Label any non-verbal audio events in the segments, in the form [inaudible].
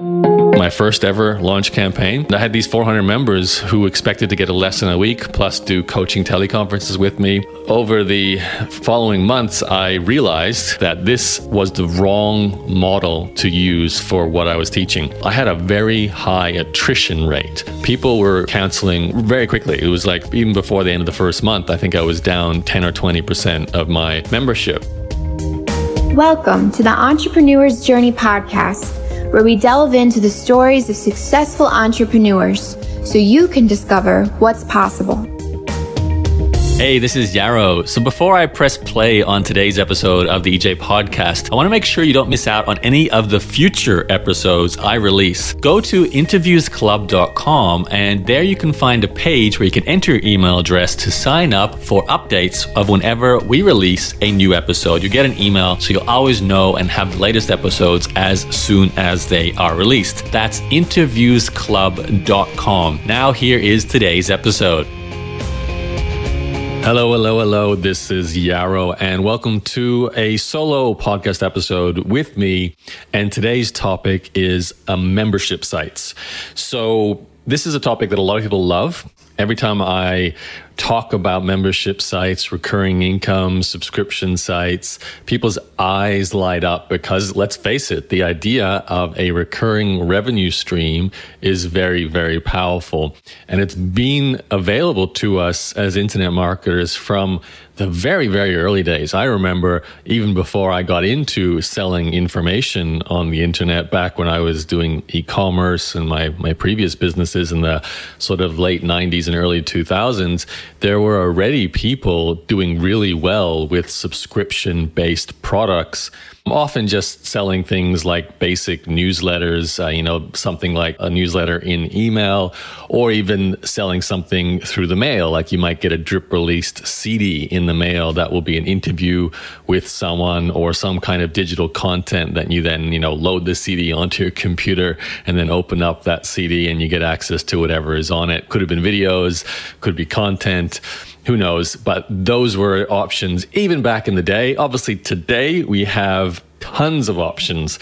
My first ever launch campaign. I had these 400 members who expected to get a lesson a week plus do coaching teleconferences with me. Over the following months, I realized that this was the wrong model to use for what I was teaching. I had a very high attrition rate. People were canceling very quickly. It was like even before the end of the first month, I think I was down 10 or 20% of my membership. Welcome to the Entrepreneur's Journey podcast where we delve into the stories of successful entrepreneurs so you can discover what's possible. Hey, this is Yaro. So before I press play on today's episode of the EJ podcast, I want to make sure you don't miss out on any of the future episodes I release. Go to interviewsclub.com and there you can find a page where you can enter your email address to sign up for updates of whenever we release a new episode. You get an email so you'll always know and have the latest episodes as soon as they are released. That's interviewsclub.com. Now here is today's episode. Hello, hello, hello. This is Yaro, and welcome to a solo podcast episode with me. And today's topic is a membership sites. So, this is a topic that a lot of people love. Every time I talk about membership sites, recurring income, subscription sites, people's eyes light up because let's face it, the idea of a recurring revenue stream is very, very powerful. And it's been available to us as internet marketers from the very, very early days. I remember even before I got into selling information on the internet back when I was doing e-commerce and my, my previous businesses in the sort of late 90s and early 2000s, there were already people doing really well with subscription based products often just selling things like basic newsletters, uh, you know, something like a newsletter in email, or even selling something through the mail. Like you might get a drip released CD in the mail that will be an interview with someone or some kind of digital content that you then, you know, load the CD onto your computer and then open up that CD and you get access to whatever is on it. Could have been videos, could be content who knows? But those were options even back in the day. Obviously, today we have tons of options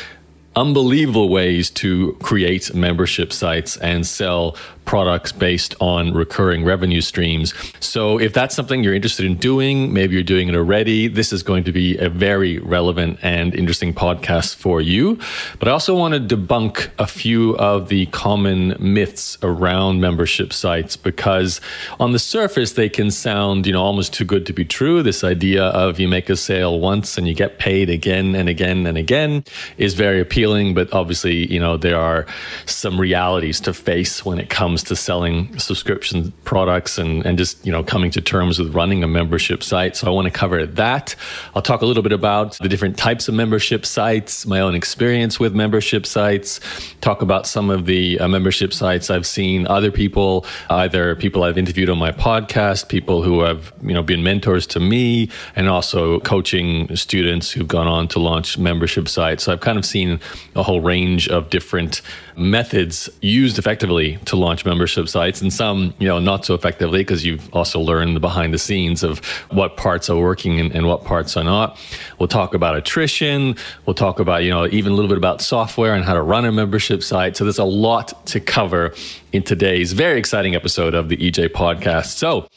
unbelievable ways to create membership sites and sell products based on recurring revenue streams. So if that's something you're interested in doing, maybe you're doing it already, this is going to be a very relevant and interesting podcast for you. But I also want to debunk a few of the common myths around membership sites because on the surface they can sound, you know, almost too good to be true. This idea of you make a sale once and you get paid again and again and again is very appealing, but obviously, you know, there are some realities to face when it comes comes to selling subscription products and, and just, you know, coming to terms with running a membership site. So I want to cover that. I'll talk a little bit about the different types of membership sites, my own experience with membership sites, talk about some of the uh, membership sites I've seen other people, either people I've interviewed on my podcast, people who have, you know, been mentors to me, and also coaching students who've gone on to launch membership sites. So I've kind of seen a whole range of different methods used effectively to launch membership sites and some, you know, not so effectively because you've also learned the behind the scenes of what parts are working and, and what parts are not. We'll talk about attrition. We'll talk about, you know, even a little bit about software and how to run a membership site. So there's a lot to cover in today's very exciting episode of the EJ podcast. So,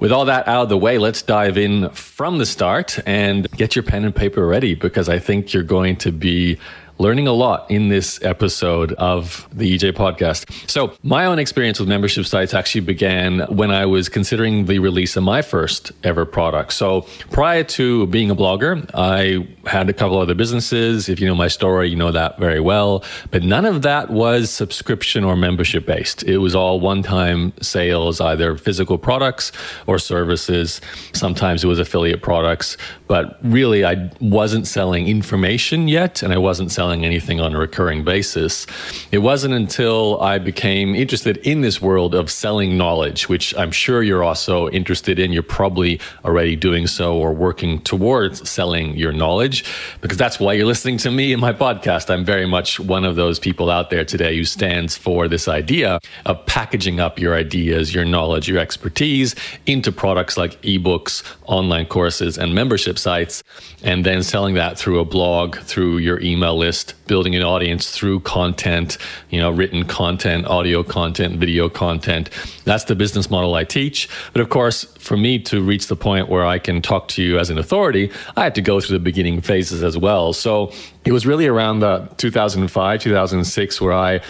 with all that out of the way, let's dive in from the start and get your pen and paper ready because I think you're going to be learning a lot in this episode of the EJ podcast. So, my own experience with membership sites actually began when I was considering the release of my first ever product. So, prior to being a blogger, I had a couple other businesses. If you know my story, you know that very well. But none of that was subscription or membership based. It was all one time sales, either physical products or services. Sometimes it was affiliate products. But really, I wasn't selling information yet, and I wasn't selling anything on a recurring basis. It wasn't until I became interested in this world of selling knowledge, which I'm sure you're also interested in. You're probably already doing so or working towards selling your knowledge because that's why you're listening to me in my podcast. I'm very much one of those people out there today who stands for this idea of packaging up your ideas, your knowledge, your expertise into products like ebooks, online courses, and membership sites, and then selling that through a blog, through your email list, building an audience through content, you know, written content, audio content, video content. That's the business model I teach. But of course, for me to reach the point where I can talk to you as an authority, I had to go through the beginning phases as well. So it was really around the 2005, 2006 where I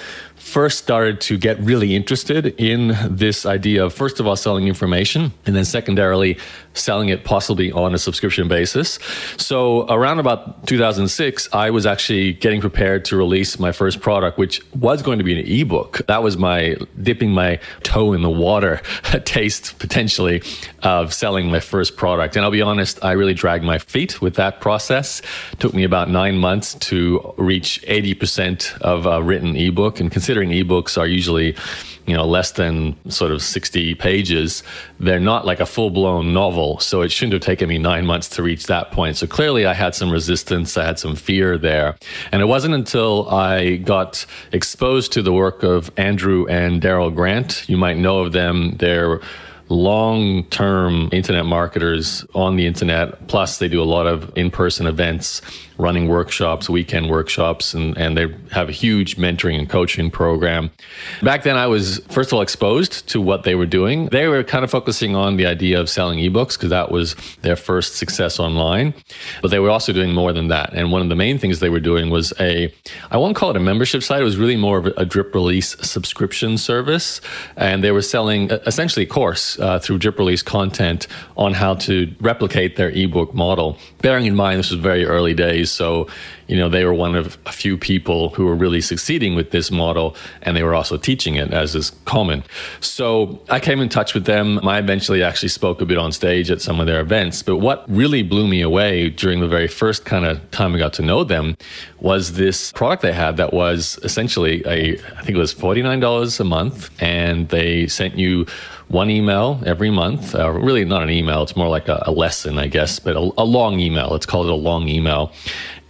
first started to get really interested in this idea of, first of all, selling information, and then secondarily, selling it possibly on a subscription basis. So around about 2006, I was actually getting prepared to release my first product, which was going to be an ebook. That was my dipping my toe in the water [laughs] taste potentially of selling my first product. And I'll be honest, I really dragged my feet with that process. It took me about nine months to reach 80% of a written ebook. And considering ebooks are usually you know, less than sort of 60 pages, they're not like a full blown novel. So it shouldn't have taken me nine months to reach that point. So clearly I had some resistance. I had some fear there. And it wasn't until I got exposed to the work of Andrew and Daryl Grant. You might know of them. They're long term internet marketers on the internet. Plus, they do a lot of in person events running workshops, weekend workshops, and, and they have a huge mentoring and coaching program. Back then, I was, first of all, exposed to what they were doing. They were kind of focusing on the idea of selling ebooks because that was their first success online. But they were also doing more than that. And one of the main things they were doing was a, I won't call it a membership site, it was really more of a drip release subscription service. And they were selling essentially a course uh, through drip release content on how to replicate their ebook model. Bearing in mind, this was very early days so, you know, they were one of a few people who were really succeeding with this model, and they were also teaching it, as is common. So I came in touch with them. I eventually actually spoke a bit on stage at some of their events. But what really blew me away during the very first kind of time I got to know them was this product they had that was essentially a, I think it was $49 a month, and they sent you one email every month. Uh, really, not an email, it's more like a, a lesson, I guess, but a, a long email. Let's call it a long email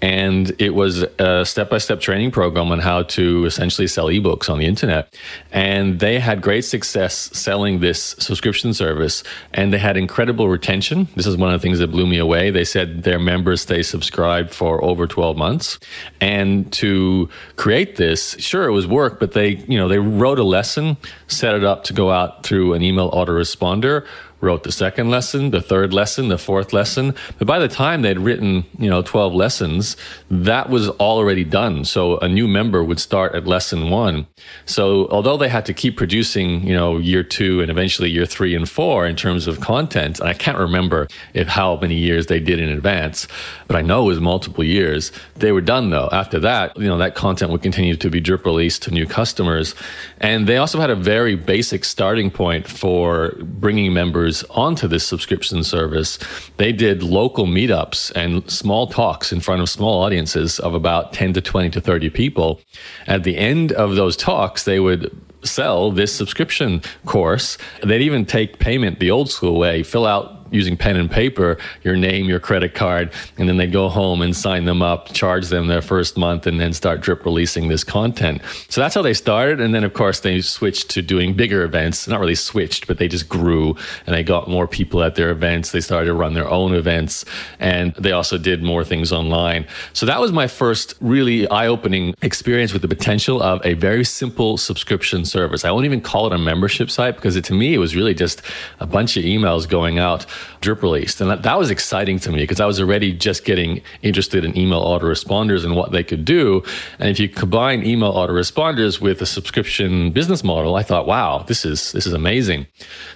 and it was a step-by-step training program on how to essentially sell ebooks on the internet. And they had great success selling this subscription service and they had incredible retention. This is one of the things that blew me away. They said their members stay subscribed for over 12 months. And to create this sure it was work but they you know they wrote a lesson set it up to go out through an email autoresponder wrote the second lesson, the third lesson, the fourth lesson. But by the time they'd written, you know, 12 lessons, that was already done. So a new member would start at lesson one. So although they had to keep producing, you know, year two and eventually year three and four in terms of content, and I can't remember if how many years they did in advance, but I know it was multiple years. They were done though. After that, you know, that content would continue to be drip released to new customers. And they also had a very basic starting point for bringing members onto this subscription service, they did local meetups and small talks in front of small audiences of about 10 to 20 to 30 people. At the end of those talks, they would sell this subscription course. They'd even take payment the old school way, fill out using pen and paper your name, your credit card, and then they go home and sign them up, charge them their first month, and then start drip releasing this content. So that's how they started. And then, of course, they switched to doing bigger events. Not really switched, but they just grew and they got more people at their events. They started to run their own events and they also did more things online. So that was my first really eye opening experience with the potential of a very simple subscription service. I won't even call it a membership site because it, to me, it was really just a bunch of emails going out drip released. And that, that was exciting to me because I was already just getting interested in email autoresponders and what they could do. And if you combine email autoresponders with a subscription business model, I thought, wow, this is this is amazing.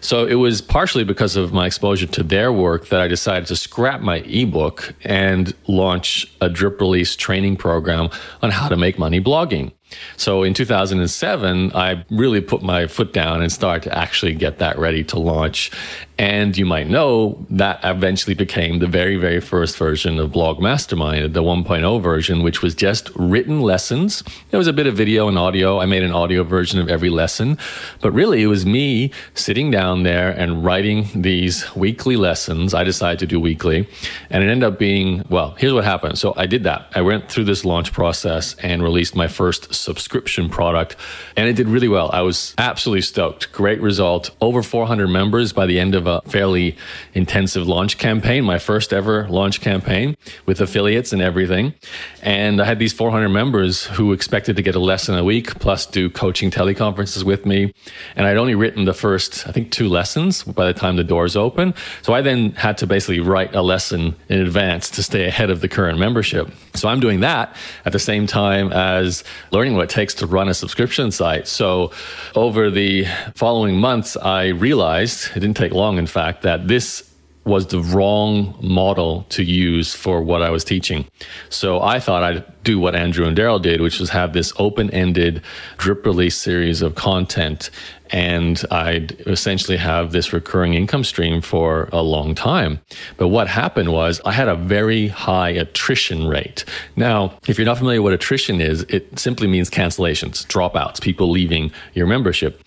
So it was partially because of my exposure to their work that I decided to scrap my ebook and launch a drip release training program on how to make money blogging. So in 2007, I really put my foot down and started to actually get that ready to launch. And you might know that eventually became the very, very first version of Blog Mastermind, the 1.0 version, which was just written lessons. There was a bit of video and audio. I made an audio version of every lesson. But really, it was me sitting down there and writing these weekly lessons. I decided to do weekly. And it ended up being, well, here's what happened. So I did that. I went through this launch process and released my first subscription product. And it did really well. I was absolutely stoked. Great result. Over 400 members by the end of a fairly intensive launch campaign, my first ever launch campaign with affiliates and everything. And I had these 400 members who expected to get a lesson a week plus do coaching teleconferences with me. And I'd only written the first, I think, two lessons by the time the doors open. So I then had to basically write a lesson in advance to stay ahead of the current membership. So I'm doing that at the same time as learning what it takes to run a subscription site. So over the following months, I realized, it didn't take long, in fact, that this was the wrong model to use for what I was teaching. So I thought I'd do what Andrew and Daryl did, which was have this open ended drip release series of content and I'd essentially have this recurring income stream for a long time. But what happened was I had a very high attrition rate. Now, if you're not familiar what attrition is, it simply means cancellations, dropouts, people leaving your membership.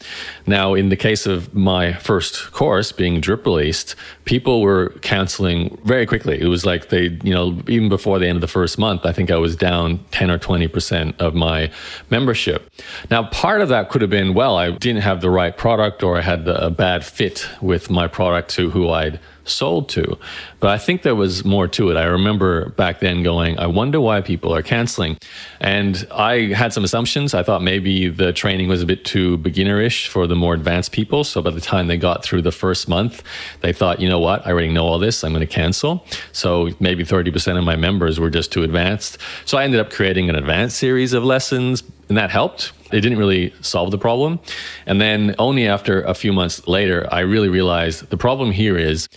Now, in the case of my first course being drip released, people were canceling very quickly. It was like they, you know, even before the end of the first month, I think I was down 10 or 20% of my membership. Now, part of that could have been, well, I didn't have the right product or I had a bad fit with my product to who I'd sold to. But I think there was more to it. I remember back then going, I wonder why people are canceling. And I had some assumptions. I thought maybe the training was a bit too beginnerish for the more advanced people. So by the time they got through the first month, they thought, you know what, I already know all this. I'm going to cancel. So maybe 30% of my members were just too advanced. So I ended up creating an advanced series of lessons, and that helped it didn't really solve the problem. And then only after a few months later, I really realized the problem here is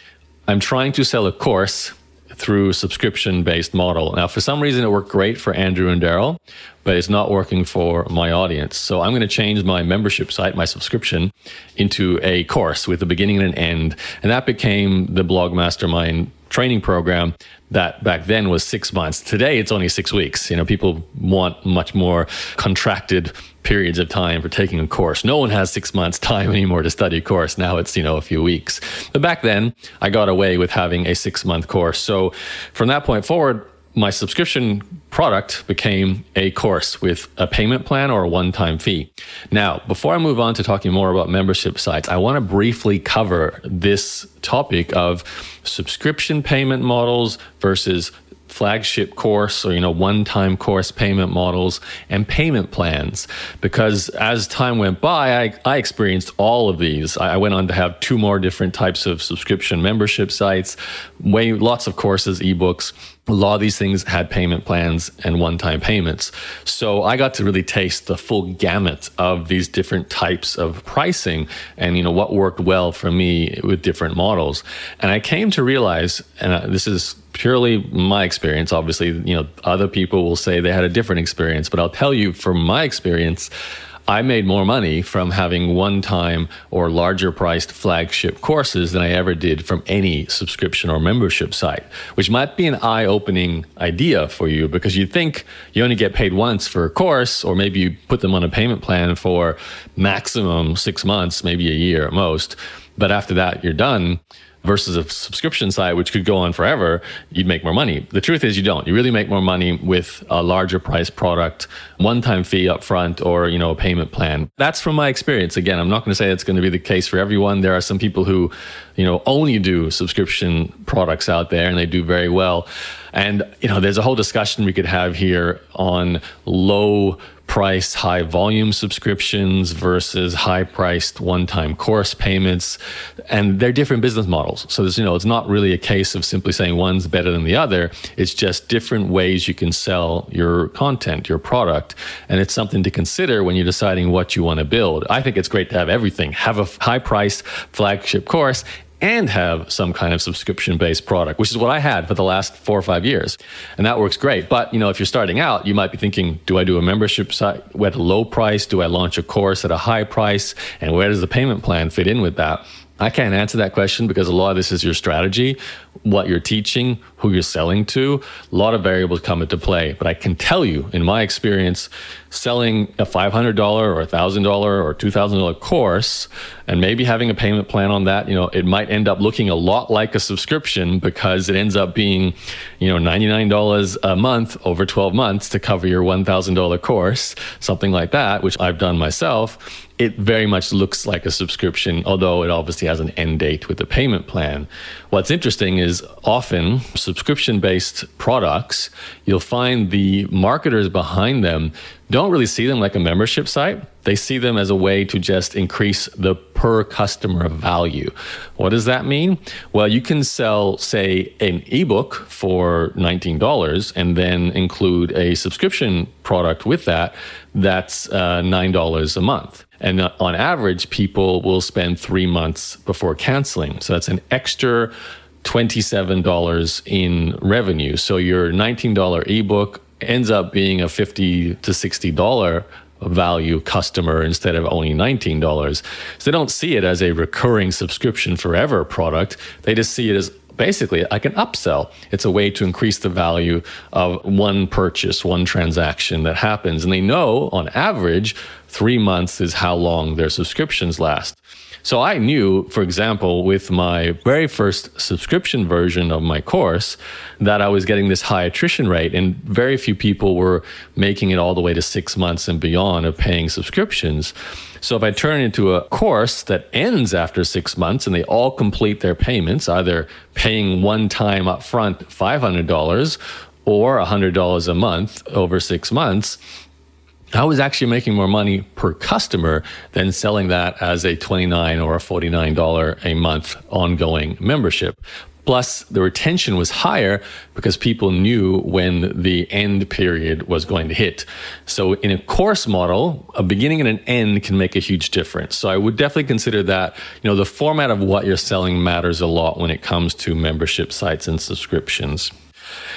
I'm trying to sell a course through subscription based model. Now, for some reason, it worked great for Andrew and Daryl, but it's not working for my audience. So I'm going to change my membership site, my subscription, into a course with a beginning and an end. And that became the Blog Mastermind training program that back then was six months. Today, it's only six weeks. You know, people want much more contracted periods of time for taking a course. No one has six months time [laughs] anymore to study a course. Now it's, you know, a few weeks. But back then I got away with having a six month course. So from that point forward, my subscription product became a course with a payment plan or a one time fee. Now, before I move on to talking more about membership sites, I want to briefly cover this topic of subscription payment models versus flagship course or you know one-time course payment models and payment plans because as time went by I, I experienced all of these I, I went on to have two more different types of subscription membership sites way lots of courses ebooks a lot of these things had payment plans and one time payments. So I got to really taste the full gamut of these different types of pricing and, you know, what worked well for me with different models. And I came to realize, and uh, this is purely my experience, obviously, you know, other people will say they had a different experience, but I'll tell you from my experience, I made more money from having one time or larger priced flagship courses than I ever did from any subscription or membership site, which might be an eye opening idea for you because you think you only get paid once for a course, or maybe you put them on a payment plan for maximum six months, maybe a year at most. But after that, you're done versus a subscription site, which could go on forever, you'd make more money. The truth is you don't. You really make more money with a larger price product, one-time fee up front, or, you know, a payment plan. That's from my experience. Again, I'm not going to say it's going to be the case for everyone. There are some people who, you know, only do subscription products out there and they do very well. And, you know, there's a whole discussion we could have here on low price high volume subscriptions versus high priced one time course payments. And they're different business models. So there's, you know, it's not really a case of simply saying one's better than the other. It's just different ways you can sell your content, your product. And it's something to consider when you're deciding what you want to build. I think it's great to have everything, have a high priced flagship course and have some kind of subscription based product, which is what I had for the last four or five years. And that works great. But, you know, if you're starting out, you might be thinking, do I do a membership site at a low price? Do I launch a course at a high price? And where does the payment plan fit in with that? I can't answer that question because a lot of this is your strategy, what you're teaching, who you're selling to. A lot of variables come into play. But I can tell you, in my experience, selling a $500 or a $1,000 or $2,000 course and maybe having a payment plan on that, you know, it might end up looking a lot like a subscription because it ends up being, you know, $99 a month over 12 months to cover your $1,000 course, something like that, which I've done myself it very much looks like a subscription, although it obviously has an end date with the payment plan. What's interesting is often subscription based products, you'll find the marketers behind them don't really see them like a membership site. They see them as a way to just increase the per customer value. What does that mean? Well, you can sell, say, an ebook for $19 and then include a subscription product with that that's uh, $9 a month. And uh, on average, people will spend three months before canceling. So that's an extra $27 in revenue. So your $19 ebook ends up being a 50 to $60 value customer instead of only $19. So they don't see it as a recurring subscription forever product. They just see it as basically like an upsell. It's a way to increase the value of one purchase, one transaction that happens. And they know on average, three months is how long their subscriptions last. So I knew, for example, with my very first subscription version of my course, that I was getting this high attrition rate, and very few people were making it all the way to six months and beyond of paying subscriptions. So if I turn it into a course that ends after six months and they all complete their payments, either paying one time upfront $500 or $100 a month over six months, I was actually making more money per customer than selling that as a 29 or a $49 a month ongoing membership. Plus, the retention was higher because people knew when the end period was going to hit. So, in a course model, a beginning and an end can make a huge difference. So, I would definitely consider that, you know, the format of what you're selling matters a lot when it comes to membership sites and subscriptions.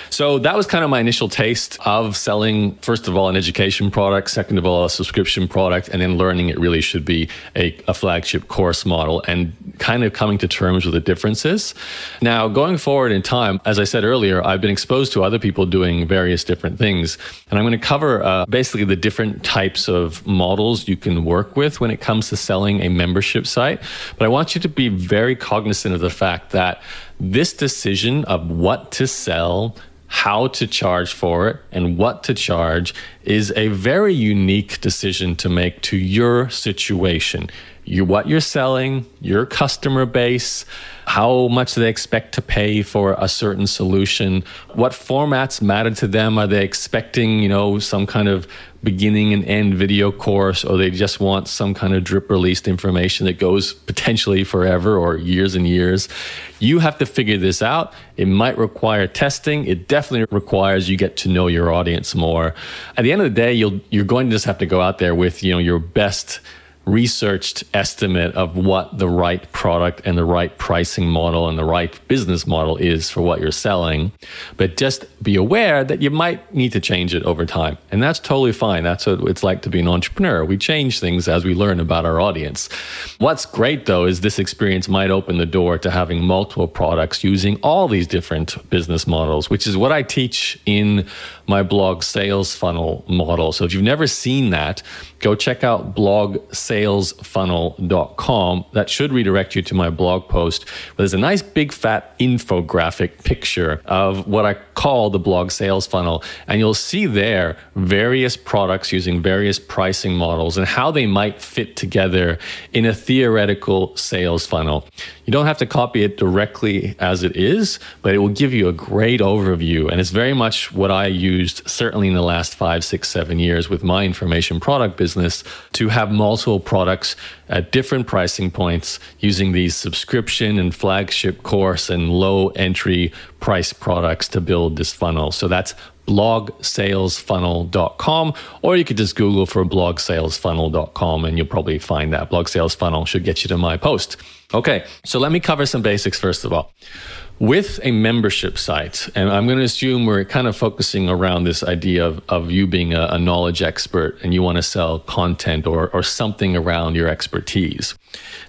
So that was kind of my initial taste of selling, first of all, an education product, second of all, a subscription product, and then learning it really should be a, a flagship course model and kind of coming to terms with the differences. Now, going forward in time, as I said earlier, I've been exposed to other people doing various different things. And I'm going to cover uh, basically the different types of models you can work with when it comes to selling a membership site. But I want you to be very cognizant of the fact that this decision of what to sell, how to charge for it, and what to charge is a very unique decision to make to your situation. You, what you're selling, your customer base, how much they expect to pay for a certain solution, what formats matter to them. Are they expecting, you know, some kind of beginning and end video course, or they just want some kind of drip released information that goes potentially forever or years and years. You have to figure this out. It might require testing. It definitely requires you get to know your audience more. At the end of the day, you'll you're going to just have to go out there with you know your best researched estimate of what the right product and the right pricing model and the right business model is for what you're selling. But just be aware that you might need to change it over time. And that's totally fine. That's what it's like to be an entrepreneur. We change things as we learn about our audience. What's great though is this experience might open the door to having multiple products using all these different business models, which is what I teach in my blog sales funnel model. So if you've never seen that, go check out blogsalesfunnel.com. That should redirect you to my blog post. But there's a nice big fat infographic picture of what I call the blog sales funnel. And you'll see there various products using various pricing models and how they might fit together in a theoretical sales funnel. You don't have to copy it directly as it is, but it will give you a great overview. And it's very much what I used, certainly in the last five, six, seven years with my information product business, to have multiple products at different pricing points using these subscription and flagship course and low entry price products to build this funnel. So that's blogsalesfunnel.com, or you could just Google for blogsalesfunnel.com and you'll probably find that. Blog Sales Funnel should get you to my post. Okay, so let me cover some basics first of all. With a membership site, and I'm going to assume we're kind of focusing around this idea of, of you being a, a knowledge expert and you want to sell content or, or something around your expertise.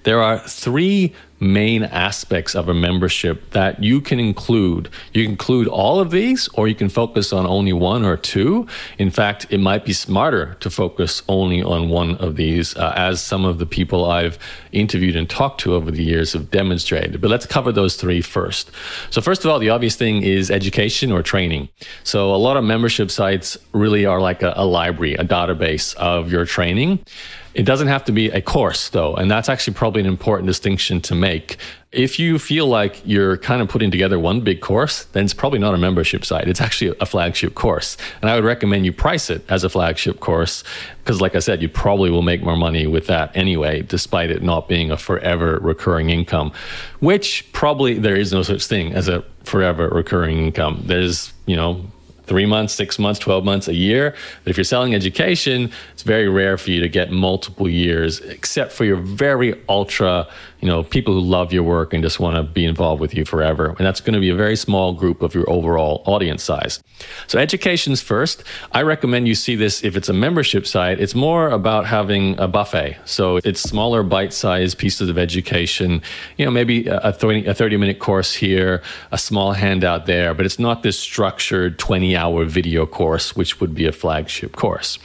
There are three main aspects of a membership that you can include. You can include all of these, or you can focus on only one or two. In fact, it might be smarter to focus only on one of these, uh, as some of the people I've interviewed and talked to over the years have demonstrated. But let's cover those three first. So, first of all, the obvious thing is education or training. So, a lot of membership sites really are like a, a library, a database of your training. It doesn't have to be a course, though. And that's actually probably an important distinction to make. If you feel like you're kind of putting together one big course, then it's probably not a membership site. It's actually a flagship course. And I would recommend you price it as a flagship course because, like I said, you probably will make more money with that anyway, despite it not being a forever recurring income, which probably there is no such thing as a forever recurring income. There's, you know, three months, six months, 12 months, a year. But if you're selling education, it's very rare for you to get multiple years, except for your very ultra, you know, people who love your work and just want to be involved with you forever. And that's going to be a very small group of your overall audience size. So education's first. I recommend you see this if it's a membership site. It's more about having a buffet. So it's smaller bite-sized pieces of education, you know, maybe a 30, a 30 minute course here, a small handout there, but it's not this structured 20 hour video course, which would be a flagship course.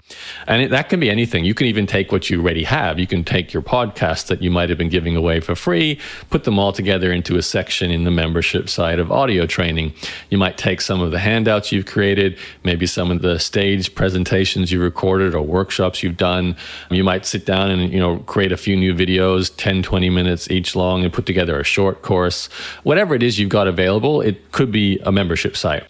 And it, that can be anything. You can even take what you already have. You can take your podcast that you might have been giving away for free, put them all together into a section in the membership side of audio training. You might take some of the handouts you've created, maybe some of the stage presentations you've recorded or workshops you've done. You might sit down and, you know, create a few new videos, 10, 20 minutes each long and put together a short course. Whatever it is you've got available, it could be a membership site.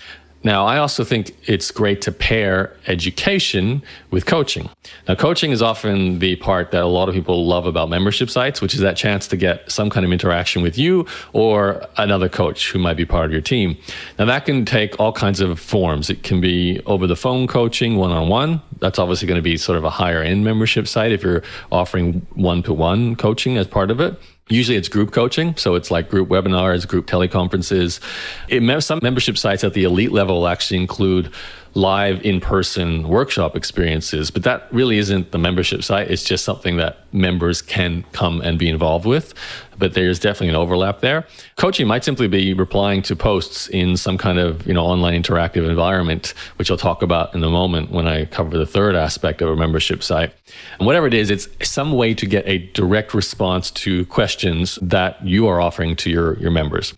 Now, I also think it's great to pair education with coaching. Now, coaching is often the part that a lot of people love about membership sites, which is that chance to get some kind of interaction with you or another coach who might be part of your team. Now, that can take all kinds of forms. It can be over the phone coaching, one on one. That's obviously going to be sort of a higher end membership site if you're offering one to one coaching as part of it. Usually it's group coaching. So it's like group webinars, group teleconferences. It, some membership sites at the elite level actually include live in person workshop experiences, but that really isn't the membership site. It's just something that members can come and be involved with. But there's definitely an overlap there. Coaching might simply be replying to posts in some kind of you know online interactive environment, which I'll talk about in a moment when I cover the third aspect of a membership site. And whatever it is, it's some way to get a direct response to questions that you are offering to your, your members.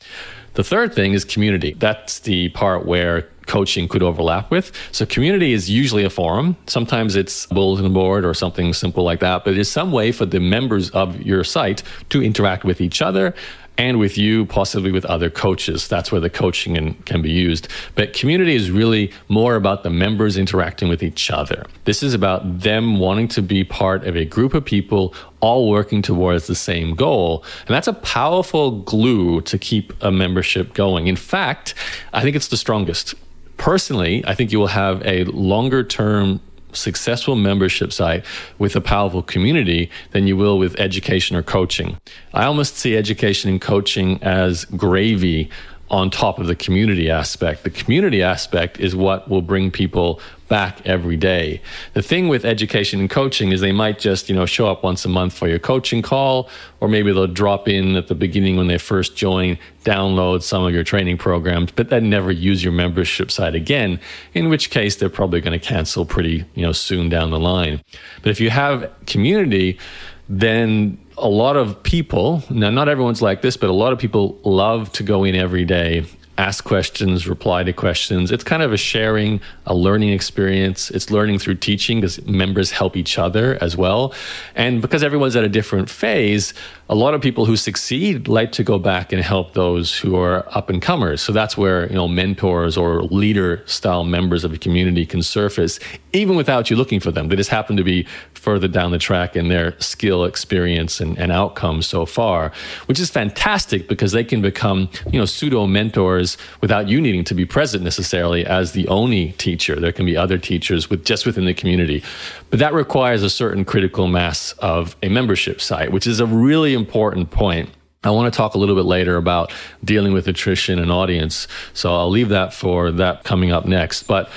The third thing is community. That's the part where coaching could overlap with. So community is usually a forum. Sometimes it's bulletin board or something simple like that, but it's some way for the members of your site to interact with each other and with you, possibly with other coaches. That's where the coaching in, can be used. But community is really more about the members interacting with each other. This is about them wanting to be part of a group of people all working towards the same goal. And that's a powerful glue to keep a membership going. In fact, I think it's the strongest. Personally, I think you will have a longer term successful membership site with a powerful community than you will with education or coaching. I almost see education and coaching as gravy on top of the community aspect. The community aspect is what will bring people back every day. The thing with education and coaching is they might just, you know, show up once a month for your coaching call, or maybe they'll drop in at the beginning when they first join, download some of your training programs, but then never use your membership site again, in which case they're probably going to cancel pretty, you know, soon down the line. But if you have community, then a lot of people, now not everyone's like this, but a lot of people love to go in every day ask questions, reply to questions. It's kind of a sharing, a learning experience. It's learning through teaching because members help each other as well. And because everyone's at a different phase, a lot of people who succeed like to go back and help those who are up and comers. So that's where, you know, mentors or leader style members of a community can surface even without you looking for them. They just happen to be further down the track in their skill, experience, and, and outcomes so far, which is fantastic because they can become, you know, pseudo mentors without you needing to be present necessarily as the only teacher. There can be other teachers with just within the community. But that requires a certain critical mass of a membership site, which is a really important point. I want to talk a little bit later about dealing with attrition and audience. So I'll leave that for that coming up next. But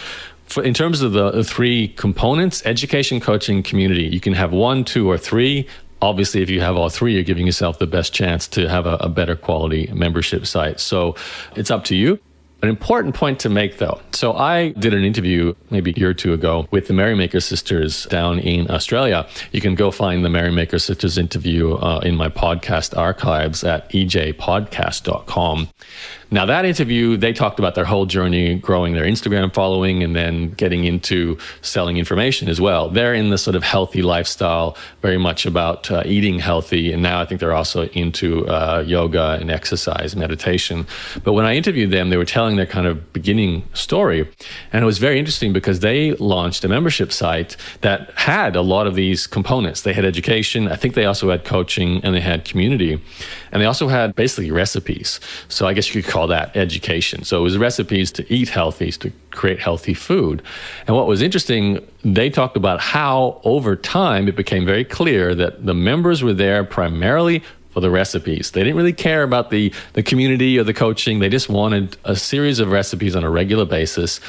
for, in terms of the, the three components education, coaching, community you can have one, two, or three. Obviously, if you have all three, you're giving yourself the best chance to have a, a better quality membership site. So it's up to you. An important point to make though. So I did an interview maybe a year or two ago with the Merrymaker sisters down in Australia. You can go find the Merrymaker sisters interview uh, in my podcast archives at ejpodcast.com. Now, that interview, they talked about their whole journey growing their Instagram following and then getting into selling information as well. They're in the sort of healthy lifestyle, very much about uh, eating healthy. And now I think they're also into uh, yoga and exercise, meditation. But when I interviewed them, they were telling their kind of beginning story. And it was very interesting because they launched a membership site that had a lot of these components. They had education, I think they also had coaching, and they had community. And they also had basically recipes. So I guess you could call that education. So it was recipes to eat healthy, to create healthy food. And what was interesting, they talked about how over time it became very clear that the members were there primarily for the recipes. They didn't really care about the, the community or the coaching. They just wanted a series of recipes on a regular basis.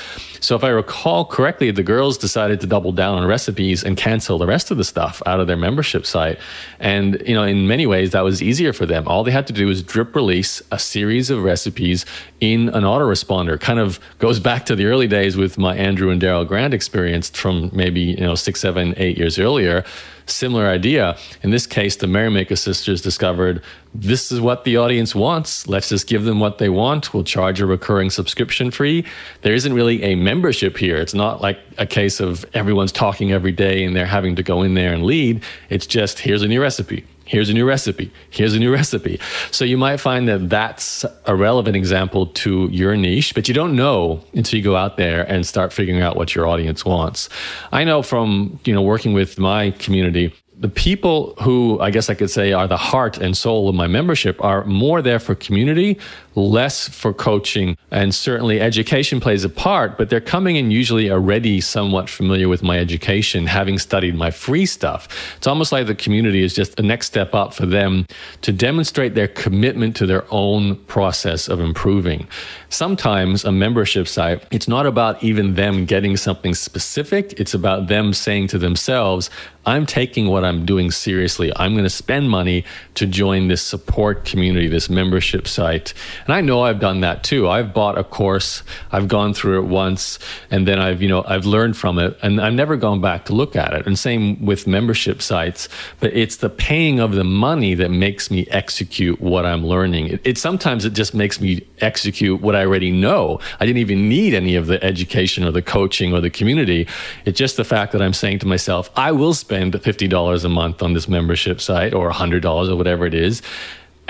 So if I recall correctly, the girls decided to double down on recipes and cancel the rest of the stuff out of their membership site. And, you know, in many ways, that was easier for them. All they had to do was drip release a series of recipes in an autoresponder. Kind of goes back to the early days with my Andrew and Daryl Grant experience from maybe, you know, six, seven, eight years earlier similar idea. In this case, the Merrymaker sisters discovered this is what the audience wants. Let's just give them what they want. We'll charge a recurring subscription fee. There isn't really a membership here. It's not like a case of everyone's talking every day and they're having to go in there and lead. It's just here's a new recipe Here's a new recipe. Here's a new recipe. So you might find that that's a relevant example to your niche, but you don't know until you go out there and start figuring out what your audience wants. I know from, you know, working with my community, the people who I guess I could say are the heart and soul of my membership are more there for community, less for coaching. And certainly education plays a part, but they're coming in usually already somewhat familiar with my education, having studied my free stuff. It's almost like the community is just a next step up for them to demonstrate their commitment to their own process of improving. Sometimes a membership site, it's not about even them getting something specific. It's about them saying to themselves, I'm taking what I'm doing seriously. I'm going to spend money to join this support community, this membership site. And I know I've done that too. I've bought a course, I've gone through it once, and then I've, you know, I've learned from it and I've never gone back to look at it. And same with membership sites, but it's the paying of the money that makes me execute what I'm learning. It, it sometimes it just makes me execute what I already know. I didn't even need any of the education or the coaching or the community. It's just the fact that I'm saying to myself, I will spend $50 a month on this membership site or $100 or whatever it is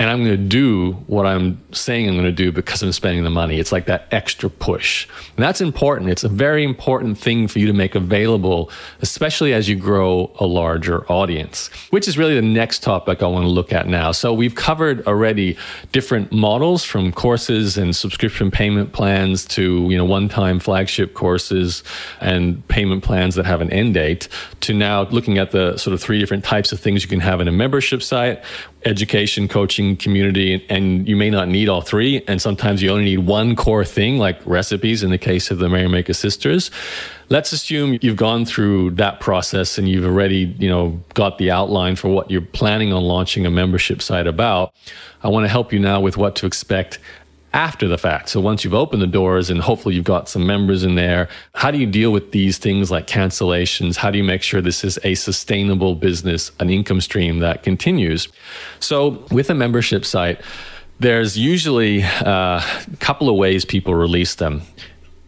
and I'm going to do what I'm saying I'm going to do because I'm spending the money. It's like that extra push. And that's important. It's a very important thing for you to make available, especially as you grow a larger audience, which is really the next topic I want to look at now. So we've covered already different models from courses and subscription payment plans to, you know, one-time flagship courses and payment plans that have an end date to now looking at the sort of three different types of things you can have in a membership site education, coaching, community, and you may not need all three. And sometimes you only need one core thing, like recipes in the case of the Merrymaker sisters. Let's assume you've gone through that process and you've already, you know, got the outline for what you're planning on launching a membership site about. I want to help you now with what to expect after the fact. So once you've opened the doors and hopefully you've got some members in there, how do you deal with these things like cancellations? How do you make sure this is a sustainable business, an income stream that continues? So with a membership site, there's usually uh, a couple of ways people release them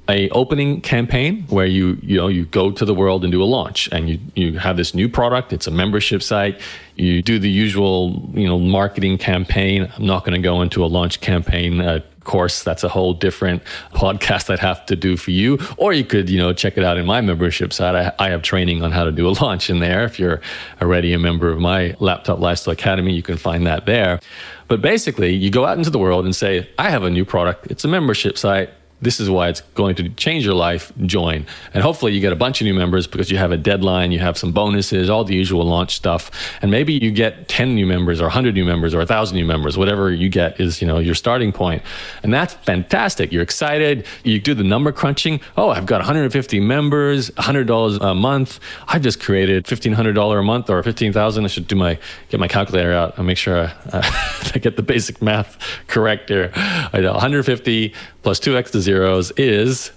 a opening campaign where you you know you go to the world and do a launch and you you have this new product it's a membership site you do the usual you know marketing campaign i'm not going to go into a launch campaign uh, course that's a whole different podcast i'd have to do for you. Or you could you know check it out in my membership site. I, I have training on how to do a [laughs] launch in there. If you're already a member of my laptop lifestyle academy you can find that there. But basically you go out into the world and say i have a new product. It's a membership site this is why it's going to change your life, join. And hopefully you get a bunch of new members because you have a deadline, you have some bonuses, all the usual launch stuff. And maybe you get 10 new members or 100 new members or 1,000 new members, whatever you get is, you know, your starting point. And that's fantastic. You're excited. You do the number crunching. Oh, I've got 150 members, $100 a month. I've just created $1,500 a month or 15,000. I should do my, get my calculator out and make sure I, [laughs] I get the basic math correct here. I know 150 plus two extra zeros is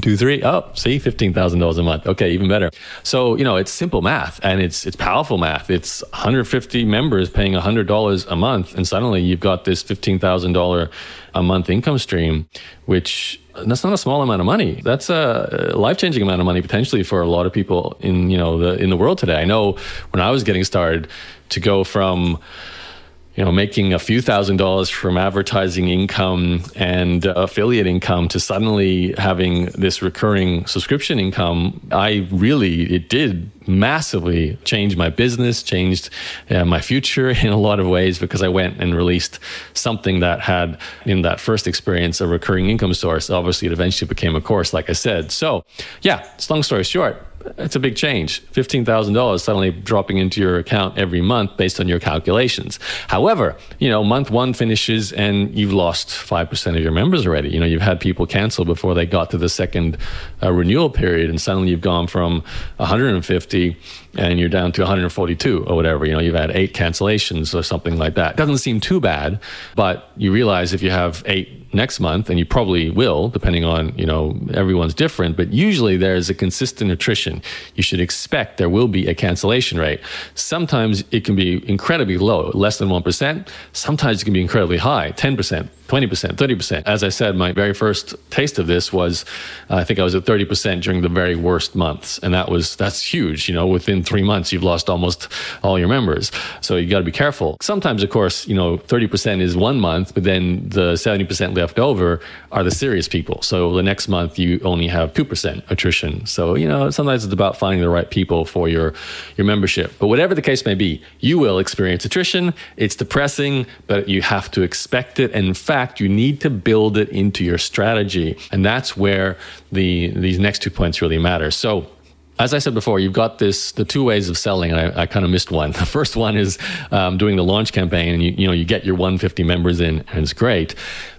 two, three. Oh, see, fifteen thousand dollars a month. Okay, even better. So you know, it's simple math, and it's it's powerful math. It's 150 members paying hundred dollars a month, and suddenly you've got this fifteen thousand dollar a month income stream, which that's not a small amount of money. That's a life changing amount of money potentially for a lot of people in you know the in the world today. I know when I was getting started, to go from you know, making a few thousand dollars from advertising income and affiliate income to suddenly having this recurring subscription income, I really, it did massively change my business, changed uh, my future [laughs] in a lot of ways because I went and released something that had, in that first experience, a recurring income source. Obviously, it eventually became a course, like I said. So, yeah, it's long story short, it's a big change. $15,000 suddenly dropping into your account every month based on your calculations. However, you know, month one finishes and you've lost 5% of your members already. You know, you've had people cancel before they got to the second uh, renewal period and suddenly you've gone from 150 and you're down to 142 or whatever. You know, you've had eight cancellations or something like that. Doesn't seem too bad, but you realize if you have eight next month, and you probably will, depending on, you know, everyone's different, but usually there's a consistent attrition. You should expect there will be a cancellation rate. Sometimes it can be incredibly low, less than 1%. Sometimes it can be incredibly high, 10%. 20%, 30%. As I said, my very first taste of this was, uh, I think I was at 30% during the very worst months. And that was, that's huge. You know, within three months, you've lost almost all your members. So you got to be careful. Sometimes, of course, you know, 30% is one month, but then the 70% left over are the serious people. So the next month, you only have 2% attrition. So, you know, sometimes it's about finding the right people for your, your membership. But whatever the case may be, you will experience attrition. It's depressing, but you have to expect it. And in fact, fact, you need to build it into your strategy. And that's where the these next two points really matter. So as I said before, you've got this the two ways of selling, and I, I kind of missed one. [laughs] The first one is um, doing the launch campaign, and you you know you get your 150 members in, and it's great.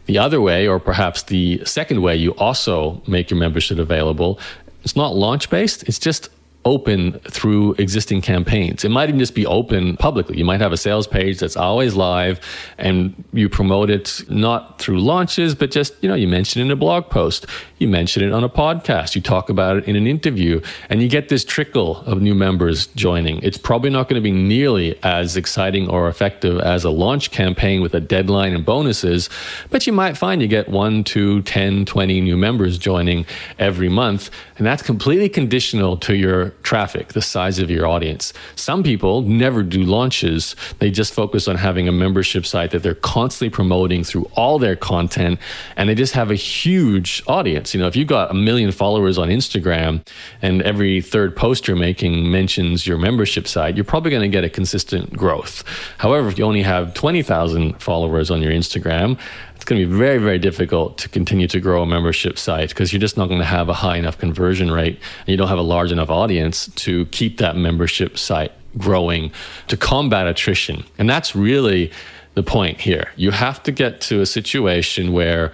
The other way, or perhaps the second way, you also make your membership available. It's not launch based; it's just open through existing campaigns. It might even just be open publicly. You might have a sales page that's always live and you promote it not through launches, but just, you know, you mention it in a blog post, you mention it on a podcast, you talk about it in an interview, and you get this trickle of new members joining. It's probably not going to be nearly as exciting or effective as a launch campaign with a deadline and bonuses, but you might find you get one, two, 10, 20 new members joining every month. And that's completely conditional to your traffic, the size of your audience. Some people never do launches. They just focus on having a membership site that they're constantly promoting through all their content and they just have a huge audience. You know, if you've got a million followers on Instagram and every third post you're making mentions your membership site, you're probably going to get a consistent growth. However, if you only have 20,000 followers on your Instagram, it's going to be very, very difficult to continue to grow a membership site because you're just not going to have a high enough conversion rate and you don't have a large enough audience to keep that membership site growing to combat attrition. And that's really the point here. You have to get to a situation where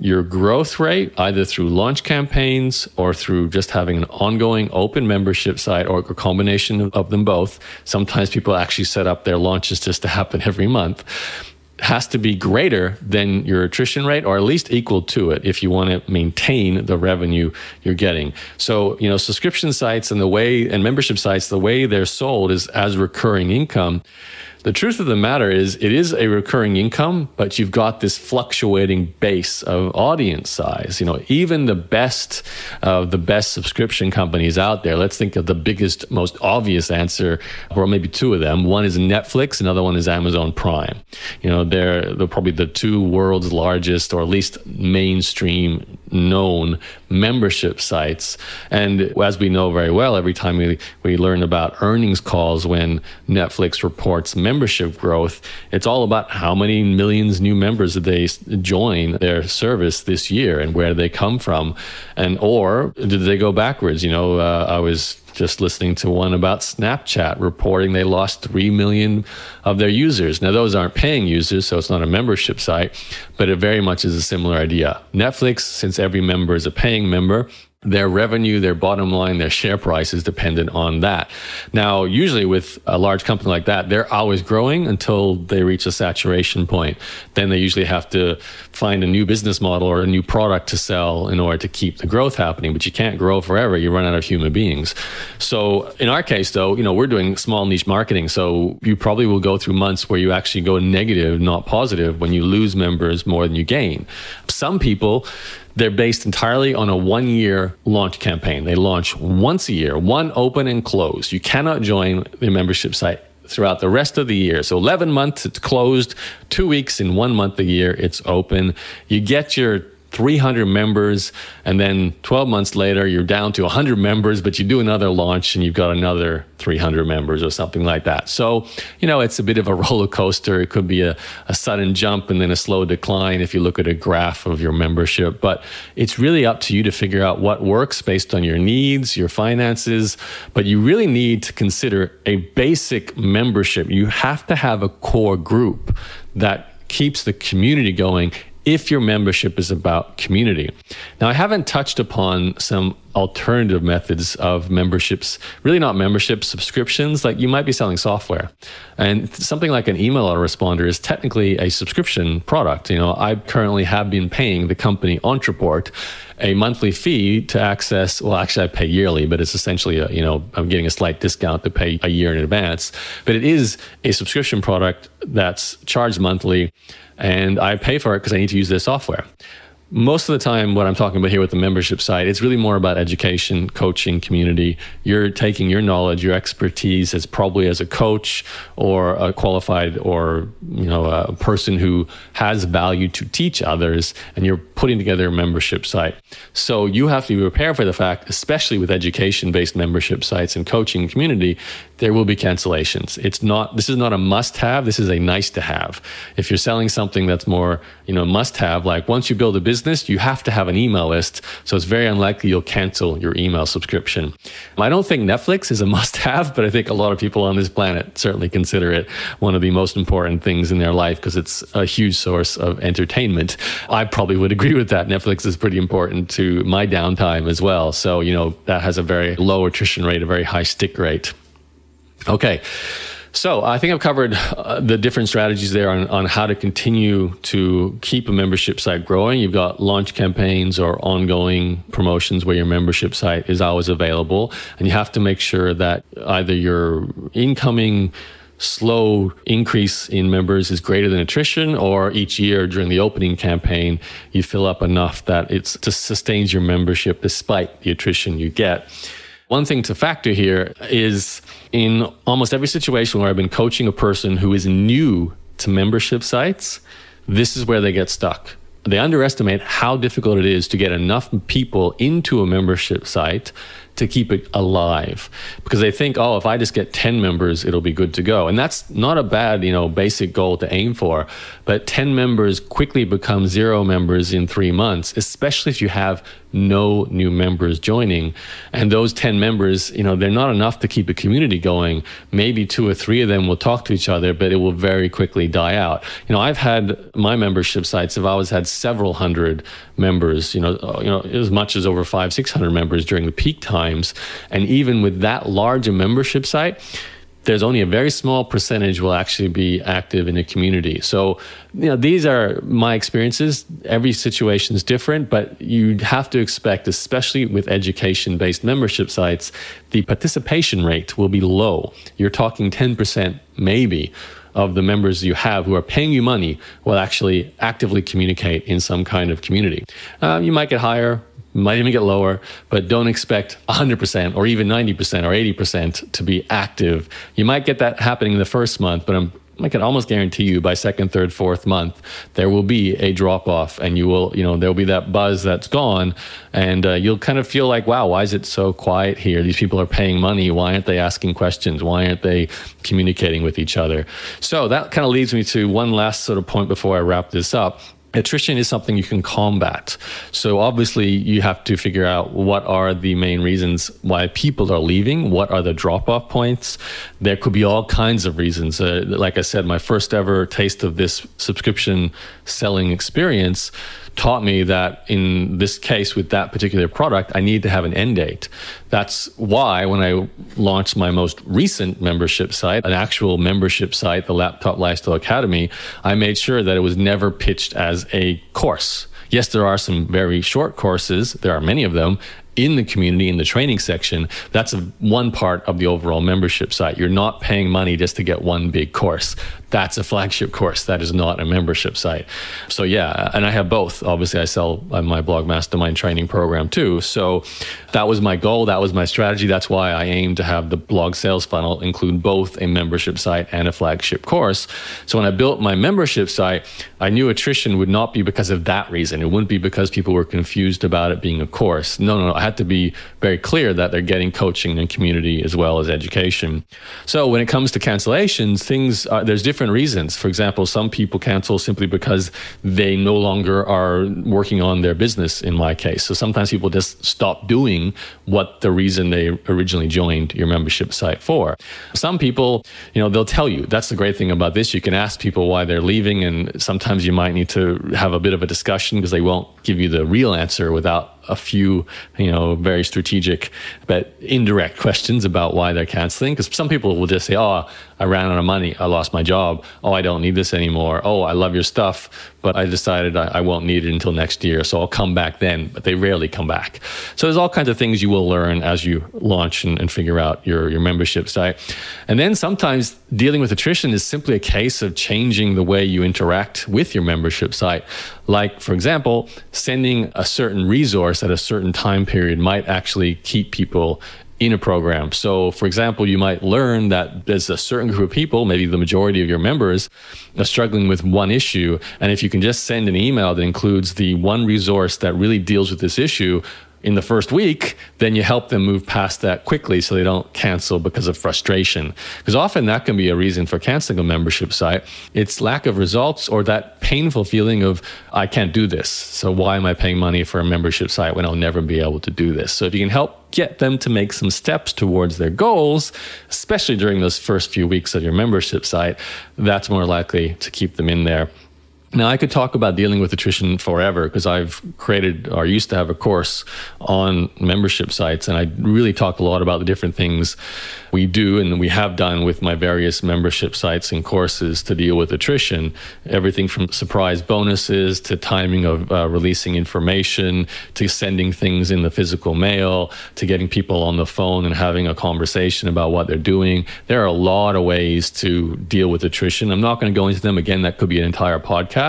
your growth rate, either through launch campaigns or through just having an ongoing open membership site or a combination of them both. Sometimes people actually set up their launches just to happen [laughs] every month has to be greater than your attrition rate or at least equal to it if you want to maintain the revenue you're getting. So, you know, subscription sites and the way and membership sites, the way they're sold is as recurring income. The truth of the matter is, it is a recurring income, but you've got this fluctuating base of audience size. You know, even the best of the best subscription companies out there. Let's think of the biggest, most obvious answer, or maybe two of them. One is Netflix, another one is Amazon Prime. You know, they're, they're probably the two world's largest, or at least mainstream known membership sites. And as we know very well, every time we, we learn about earnings calls when Netflix reports membership growth, it's all about how many millions new members did they join their service this year and where did they come from. And or did they go backwards? You know, uh, I was just listening to one about Snapchat reporting they lost 3 million of their users. Now, those aren't paying users, so it's not a membership site, but it very much is a similar idea. Netflix, since every member is a paying member, their revenue, their bottom line, their share price is dependent on that. Now, usually with a large company like that, they're always growing until they reach a saturation point. Then they usually have to find a new business model or a new product to sell in order to keep the growth happening. But you can't grow forever. You run out of human beings. So in our case, though, you know, we're doing small niche marketing. So you probably will go through months where you actually go negative, not positive, when you lose members more than you gain. Some people, they're based entirely on a one year launch campaign. They launch once a year, one open and close. You cannot join the membership site throughout the rest of the year. So 11 months it's closed, two weeks in one month a year it's open. You get your 300 members, and then 12 months later, you're down to 100 members, but you do another launch and you've got another 300 members or something like that. So, you know, it's a bit of a [laughs] roller coaster. It could be a, a sudden jump and then a slow decline if you look at a graph of your membership. But it's really up to you to figure out what works based on your needs, your finances. But you really need to consider a basic membership. You have to have a core group that keeps the community going if your membership is about community. Now, I haven't touched upon some alternative methods of memberships, really not memberships, subscriptions. Like you might be selling software, and something like an email autoresponder is technically a subscription product. You know, I currently have been paying the company Ontraport a monthly fee to access. Well, actually, I pay yearly, but it's essentially a, you know I'm getting a slight discount to pay a year in advance. But it is a subscription product that's charged monthly and I pay for it because I need to use their software. Most of the time what i'm talking about here with the membership side it's really more about education coaching community. You're taking your knowledge your expertise as probably as a coach or a qualified or you know a person who has value to teach others and you're putting together a membership site so you have to be prepared for the fact especially with education based membership sites and coaching community there will be cancellations it's not this is not a must have this is a nice to have if you're selling something that's more you know must have like once you build a business you have to have an email list. So it's very unlikely you'll cancel your email subscription. I don't think Netflix is a [laughs] must have, but I think a lot of people on this planet certainly consider it one of the most important things in their life because it's a huge source of entertainment. I probably would agree with that. Netflix is pretty important to my downtime as well. So, you know, that has a very low attrition rate, a very high stick rate. Okay. So I think I've covered uh, the different strategies there on, on how to continue to keep a membership site growing. You've got launch campaigns or ongoing promotions where your membership site is always available. And you have to make sure that either your incoming slow increase in members is greater than attrition, or each year during the opening campaign, you fill up enough that it sustains your membership despite the attrition you get. One thing to factor here is in almost every situation where I've been coaching a person who is new to membership sites, this is where they get stuck. They underestimate how difficult it is to get enough people into a membership site to keep it alive because they think, oh, if I just get 10 members, it'll be good to go. And that's not a bad, you know, basic goal to aim for. But 10 members quickly become zero members in three months, especially if you have no new members joining. And those 10 members, you know, they're not enough to keep a community going. Maybe two or three of them will talk to each other, but it will very quickly die out. You know, I've had my membership sites have always had several hundred members, you know, uh, you know, as much as over five, 600 members during the peak times. And even with that large a membership site, there's only a very small percentage will actually be active in a community. So, you know, these are my experiences. Every situation is different, but you have to expect, especially with education based membership sites, the participation rate will be low. You're talking 10% maybe of the members you have who are paying you money will actually actively communicate in some kind of community. Uh, you might get higher, might even get lower, but don't expect 100% or even 90% or 80% to be active. You might get that happening in the first month, but I'm I can almost guarantee you by second, third, fourth month, there will be a drop off and you will, you know, there'll be that buzz that's gone and uh, you'll kind of feel like, wow, why is it so quiet here? These people are paying money. Why aren't they asking questions? Why aren't they communicating with each other? So that kind of leads me to one last sort of point before I wrap this up attrition is something you can combat. So obviously you have to figure out what are the main reasons why people are leaving, what are the drop off points. There could be all kinds of reasons. Uh, like I said, my first ever taste of this subscription selling experience taught me that in this case with that particular product, I need to have an end date. That's why when I launched my most recent membership site, an actual membership site, the Laptop Lifestyle Academy, I made sure that it was never pitched as a course. Yes, there are some very short courses, there are many of them, in the community in the training section that's a, one part of the overall membership site you're not paying money just to get one big course that's a flagship course. That is not a membership site. So yeah, and I have both. Obviously, I sell uh, my blog mastermind training program too. So that was my goal. That was my strategy. That's why I aim to have the blog sales funnel include both a membership site and a flagship course. So when I built my membership site, I knew attrition would not be because of that reason. It wouldn't be because people were confused about it being a course. No, no, no. Had to be very clear that they're getting coaching and community as well as education. So when it comes to cancellations, things are, there's different reasons. For example, some people cancel simply because they no longer are working on their business, in my case. So sometimes people just stop doing what the reason they originally joined your membership site for. Some people, you know, they'll tell you. That's the great thing about this. You can ask people why they're leaving, and sometimes you might need to have a bit of a discussion because they won't give you the real answer without a few, you know, very strategic but indirect questions about why they're canceling. Because some people will just say, "Oh, I ran out of money. I lost my job. Oh, I don't need this anymore. Oh, I love your stuff, but I decided I, I won't need it until next year, so I'll come back then." But they rarely come back. So there's all kinds of things you will learn as you launch and, and figure out your your membership site. And then sometimes dealing with attrition is simply a case of changing the way you interact with your membership site. Like, for example, sending a certain resource at a certain time period might actually keep people in a program. So, for example, you might learn that there's a certain group of people, maybe the majority of your members, are struggling with one issue. And if you can just send an email that includes the one resource that really deals with this issue, in the first week, then you help them move past that quickly so they don't cancel because of frustration. Because often that can be a reason for canceling a membership site. It's lack of results or that painful feeling of, I can't do this. So why am I paying money for a membership site when I'll never be able to do this? So if you can help get them to make some steps towards their goals, especially during those first few weeks of your membership site, that's more likely to keep them in there now, I could talk about dealing with attrition forever because I've created or used to have a course on membership sites, and I really talk a lot about the different things we do and we have done with my various membership sites and courses to deal with attrition. Everything from surprise bonuses to timing of uh, releasing information to sending things in the physical mail to getting people on the phone and having a conversation about what they're doing. There are a lot of ways to deal with attrition. I'm not going to go into them again. That could be an entire podcast,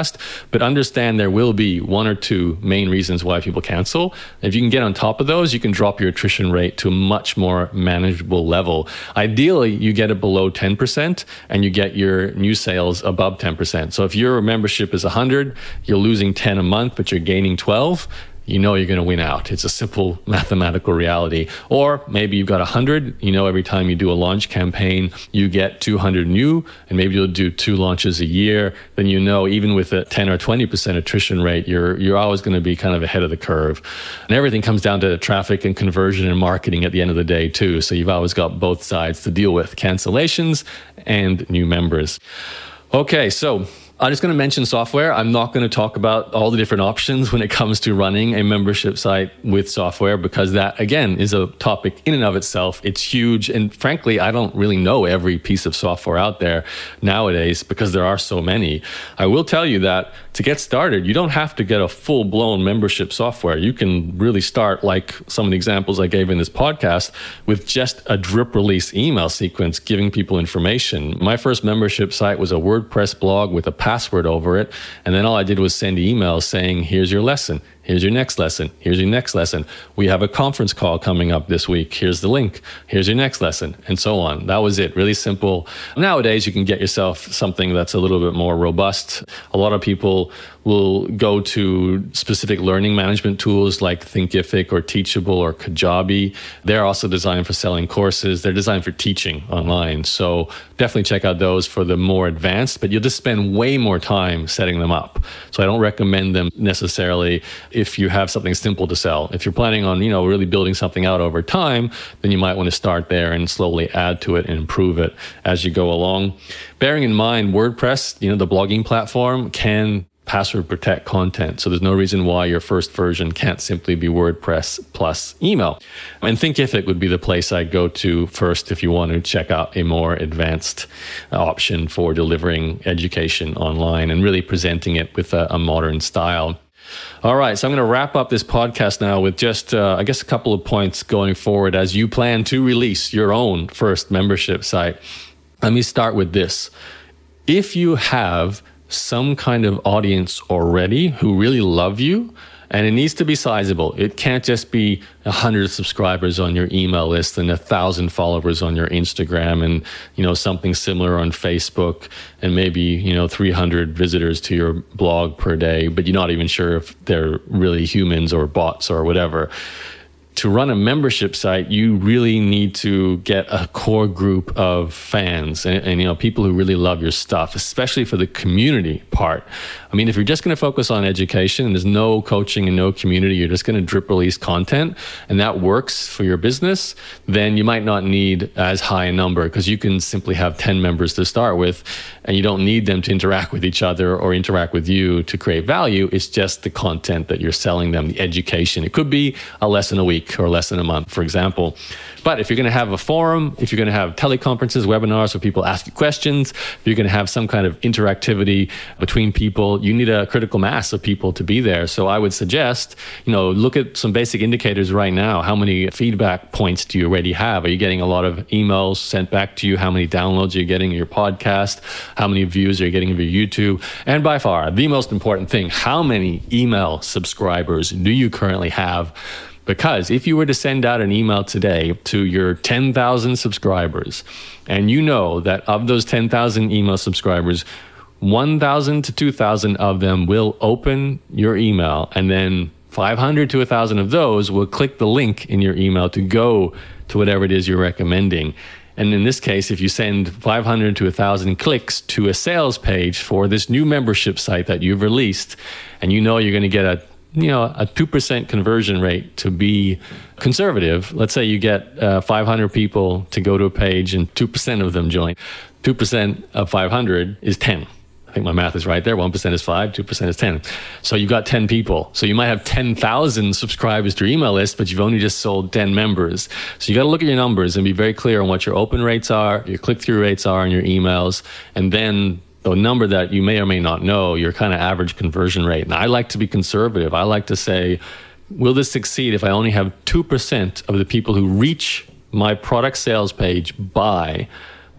but understand there will be one or two main reasons why people cancel. If you can get on top of those, you can drop your attrition rate to a much more manageable level. Ideally, you get it below 10% and you get your new sales above 10%. So if your membership is 100, you're losing 10 a month, but you're gaining 12 you know you're going to win out. It's a simple [laughs] mathematical reality. Or maybe you've got 100, you know, every time you do a launch campaign, you get 200 new, and maybe you'll do two launches a year. Then you know, even with a 10 or 20% attrition rate, you're, you're always going to be kind of ahead of the curve. And everything comes down to traffic and conversion and marketing at the end of the day, too. So you've always got both sides to deal with cancellations and new members. Okay, so I'm just going to mention software. I'm not going to talk about all the different options when it comes to running a membership site with software because that, again, is a topic in and of itself. It's huge. And frankly, I don't really know every piece of software out there nowadays because there are so many. I will tell you that to get started, you don't have to get a full blown membership software. You can really start, like some of the examples I gave in this podcast, with just a drip release email sequence giving people information. My first membership site was a WordPress blog with a password over it. And then all I did was send emails saying, here's your lesson Here's your next lesson. Here's your next lesson. We have a conference call coming up this week. Here's the link. Here's your next lesson, and so on. That was it. Really simple. Nowadays, you can get yourself something that's a little bit more robust. A lot of people will go to specific learning management tools like Thinkific or Teachable or Kajabi. They're also designed for selling courses. They're designed for teaching online. So definitely check out those for the more advanced, but you'll just spend way more time setting them up. So I don't recommend them necessarily if you have something simple to sell. If you're planning on, you know, really building something out over time, then you might want to start there and slowly add to it and improve it as you go along. Bearing in mind WordPress, you know, the blogging platform can password protect content. So there's no reason why your first version can't simply be WordPress plus email. And Thinkific would be the place I'd go to first if you want to check out a more advanced uh, option for delivering education online and really presenting it with a, a modern style. All right, so I'm going to wrap up this podcast now with just, uh, I guess, a couple of points going forward as you plan to release your own first membership site. Let me start with this. If you have some kind of audience already who really love you and it needs to be sizable. It can't just be hundred subscribers on your email list and a thousand followers on your Instagram and, you know, something similar on Facebook and maybe, you know, 300 visitors to your blog per day, but you're not even sure if they're really humans or bots or whatever to run a membership site, you really need to get a core group of fans and, and, you know people who really love your stuff, especially for the community part. I mean, if you're just going to focus on education and there's no coaching and no community, you're just going to drip release content, and that works for your business, then you might not need as high a number because you can simply have 10 members to start with, and you don't need them to interact with each other or interact with you to create value. It's just the content that you're selling them, the education. It could be a lesson a week week or less than a month, for example. But if you're going to have a forum, if you're going to have teleconferences, webinars where people ask you questions, if you're going to have some kind of interactivity between people, you need a critical mass of people to be there. So I would suggest, you know, look at some basic indicators right now. How many feedback points do you already have? Are you getting a lot of emails sent back to you? How many downloads are you getting in your podcast? How many views are you getting of your YouTube? And by far, the most important thing, how many email subscribers do you currently have? Because if you were to send out an email today to your 10,000 subscribers, and you know that of those 10,000 email subscribers, 1,000 to 2,000 of them will open your email, and then 500 to 1,000 of those will click the link in your email to go to whatever it is you're recommending. And in this case, if you send 500 to 1,000 clicks to a sales page for this new membership site that you've released, and you know you're going to get a you know a 2% conversion rate to be conservative let's say you get uh, 500 people to go to a page and 2% of them join 2% of 500 is 10 I think my math is right there. 1% is 5, 2% is 10. So you've got 10 people. So you might have 10,000 subscribers to your email list, but you've only just sold 10 members. So you got to look at your numbers and be very clear on what your open rates are, your click through rates are on your emails, and then a number that you may or may not know, your kind of average conversion rate. And I like to be conservative. I like to say, will this succeed if I only have 2% of the people who reach my product sales page buy?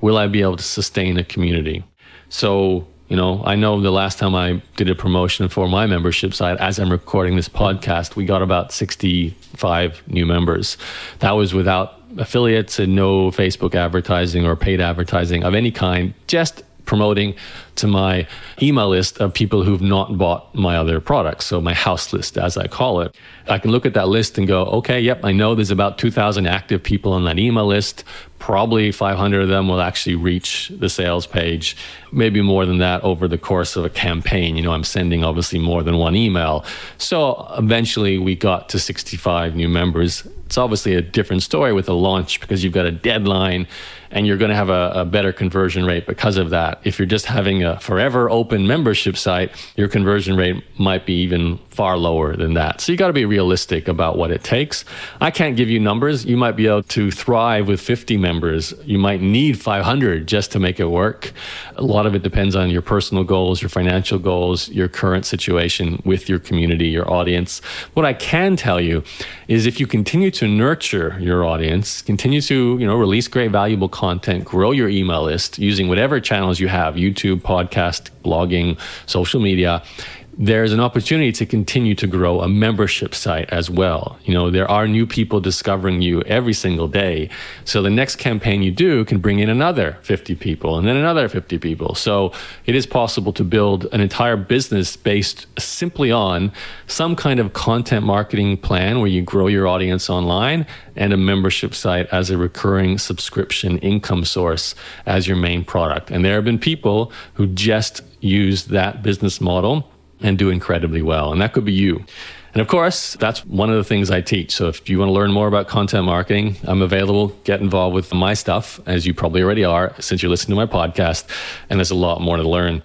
Will I be able to sustain a community? So, you know, I know the last time I did a promotion for my membership site, as I'm recording this podcast, we got about 65 new members. That was without affiliates and no Facebook advertising or paid advertising of any kind, just promoting to my email list of people who've not bought my other products. So my house list, as I call it. I can look at that list and go, okay, yep, I know there's about 2,000 active people on that email list. Probably 500 of them will actually reach the sales page, maybe more than that over the course of a campaign. You know, I'm sending obviously more than one email. So eventually we got to 65 new members. It's obviously a different story with a launch because you've got a deadline and you're going to have a, a, better conversion rate because of that. If you're just having a forever open membership site, your conversion rate might be even far lower than that. So you got to be realistic about what it takes. I can't give you numbers. You might be able to thrive with 50 members. You might need 500 just to make it work. A lot of it depends on your personal goals, your financial goals, your current situation with your community, your audience. What I can tell you is if you continue to nurture your audience, continue to, you know, release great valuable content, grow your email list using whatever channels you have, YouTube, podcast, blogging, social media, there's an opportunity to continue to grow a membership site as well. You know, there are new people discovering you every single day. So the next campaign you do can bring in another 50 people and then another 50 people. So it is possible to build an entire business based simply on some kind of content marketing plan where you grow your audience online and a membership site as a recurring subscription income source as your main product. And there have been people who just use that business model and do incredibly well. And that could be you. And of course, that's one of the things I teach. So if you want to learn more about content marketing, I'm available. Get involved with my stuff, as you probably already are, since you're listening to my podcast. And there's a lot more to learn.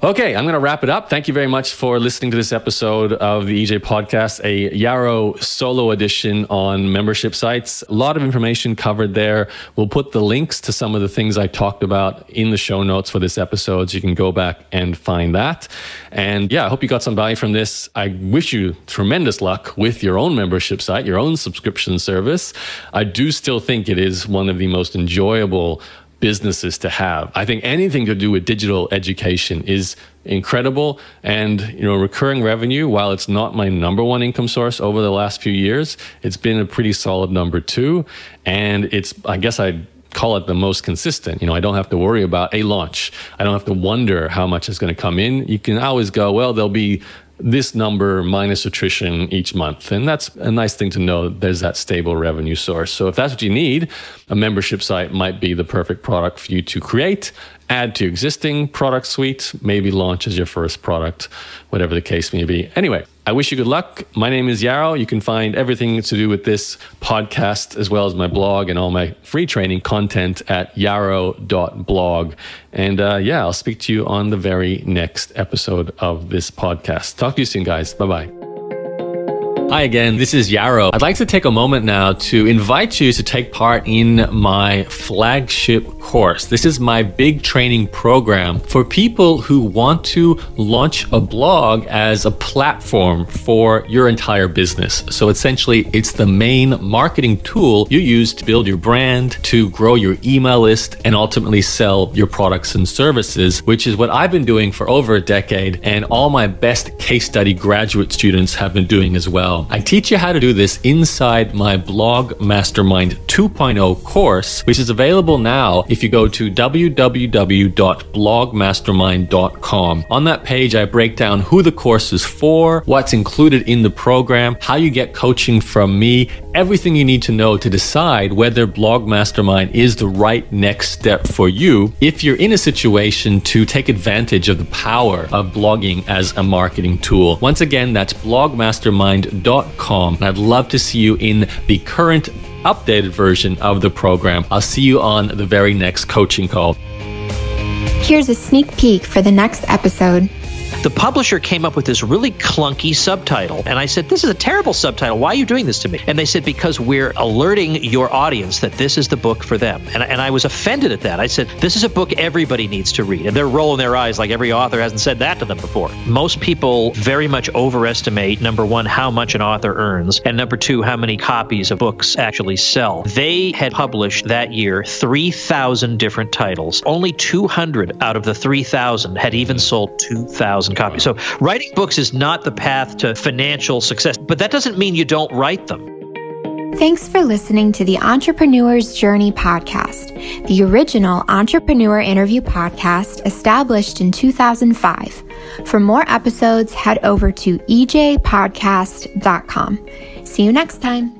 Okay, I'm going to wrap it up. Thank you very much for listening to this episode of the EJ podcast, a Yaro solo edition on membership sites. A lot of information covered there. We'll put the links to some of the things I talked about in the show notes for this episode, so you can go back and find that. And yeah, I hope you got some value from this. I wish you tremendous luck with your own membership site, your own subscription service. I do still think it is one of the most enjoyable businesses to have. I think anything to do with digital education is incredible and you know recurring revenue while it's not my number one income source over the last few years it's been a pretty solid number 2 and it's I guess I call it the most consistent. You know, I don't have to worry about a launch. I don't have to wonder how much is going to come in. You can always go, well, there'll be this number minus attrition each month. And that's a nice thing to know. There's that stable revenue source. So if that's what you need, a membership site might be the perfect product for you to create, add to existing product suite, maybe launch as your first product, whatever the case may be. Anyway, I wish you good luck. My name is Yaro. You can find everything to do with this podcast as well as my blog and all my free training content at yaro.blog. And uh, yeah, I'll speak to you on the very next episode of this podcast. Talk to you soon, guys. Bye bye. Hi again, this is Yaro. I'd like to take a moment now to invite you to take part in my flagship course. This is my big training program for people who want to launch a blog as a platform for your entire business. So essentially, it's the main marketing tool you use to build your brand, to grow your email list, and ultimately sell your products and services, which is what I've been doing for over a decade, and all my best case study graduate students have been doing as well. I teach you how to do this inside my Blog Mastermind 2.0 course, which is available now if you go to www.blogmastermind.com. On that page, I break down who the course is for, what's included in the program, how you get coaching from me, everything you need to know to decide whether Blog Mastermind is the right next step for you if you're in a situation to take advantage of the power of blogging as a marketing tool. Once again, that's blogmastermind.com and I'd love to see you in the current updated version of the program. I'll see you on the very next coaching call. Here's a sneak peek for the next episode the publisher came up with this really clunky subtitle. And I said, This is a terrible subtitle. Why are you doing this to me? And they said, Because we're alerting your audience that this is the book for them. And, and I was offended at that. I said, This is a book everybody needs to read. And they're rolling their eyes like every author hasn't said that to them before. Most people very much overestimate number one, how much an author earns, and number two, how many copies of books actually sell. They had published that year 3,000 different titles. Only 200 out of the 3,000 had even sold 2,000 thousand copies. So writing books is not the path to financial success, but that doesn't mean you don't write them. Thanks for listening to the Entrepreneur's Journey podcast, the original entrepreneur interview podcast established in 2005. For more episodes, head over to ejpodcast.com. See you next time.